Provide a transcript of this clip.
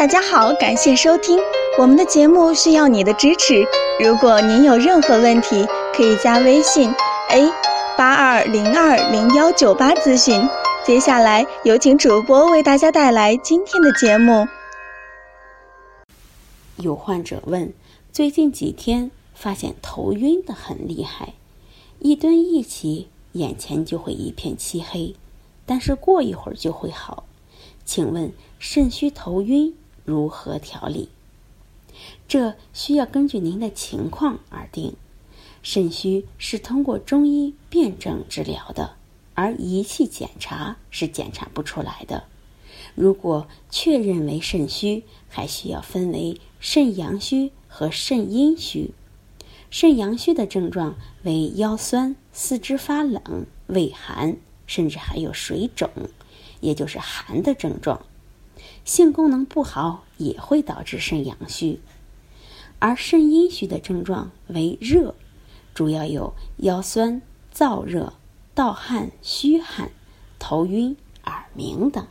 大家好，感谢收听我们的节目，需要你的支持。如果您有任何问题，可以加微信 a 八二零二零幺九八咨询。接下来有请主播为大家带来今天的节目。有患者问：最近几天发现头晕的很厉害，一蹲一起眼前就会一片漆黑，但是过一会儿就会好。请问肾虚头晕如何调理？这需要根据您的情况而定。肾虚是通过中医辨证治疗的，而仪器检查是检查不出来的。如果确认为肾虚，还需要分为肾阳虚和肾阴虚。肾阳虚的症状为腰酸、四肢发冷、畏寒，甚至还有水肿，也就是寒的症状。性功能不好也会导致肾阳虚。而肾阴虚的症状为热。主要有腰酸、燥热、盗汗、虚汗、头晕、耳鸣等。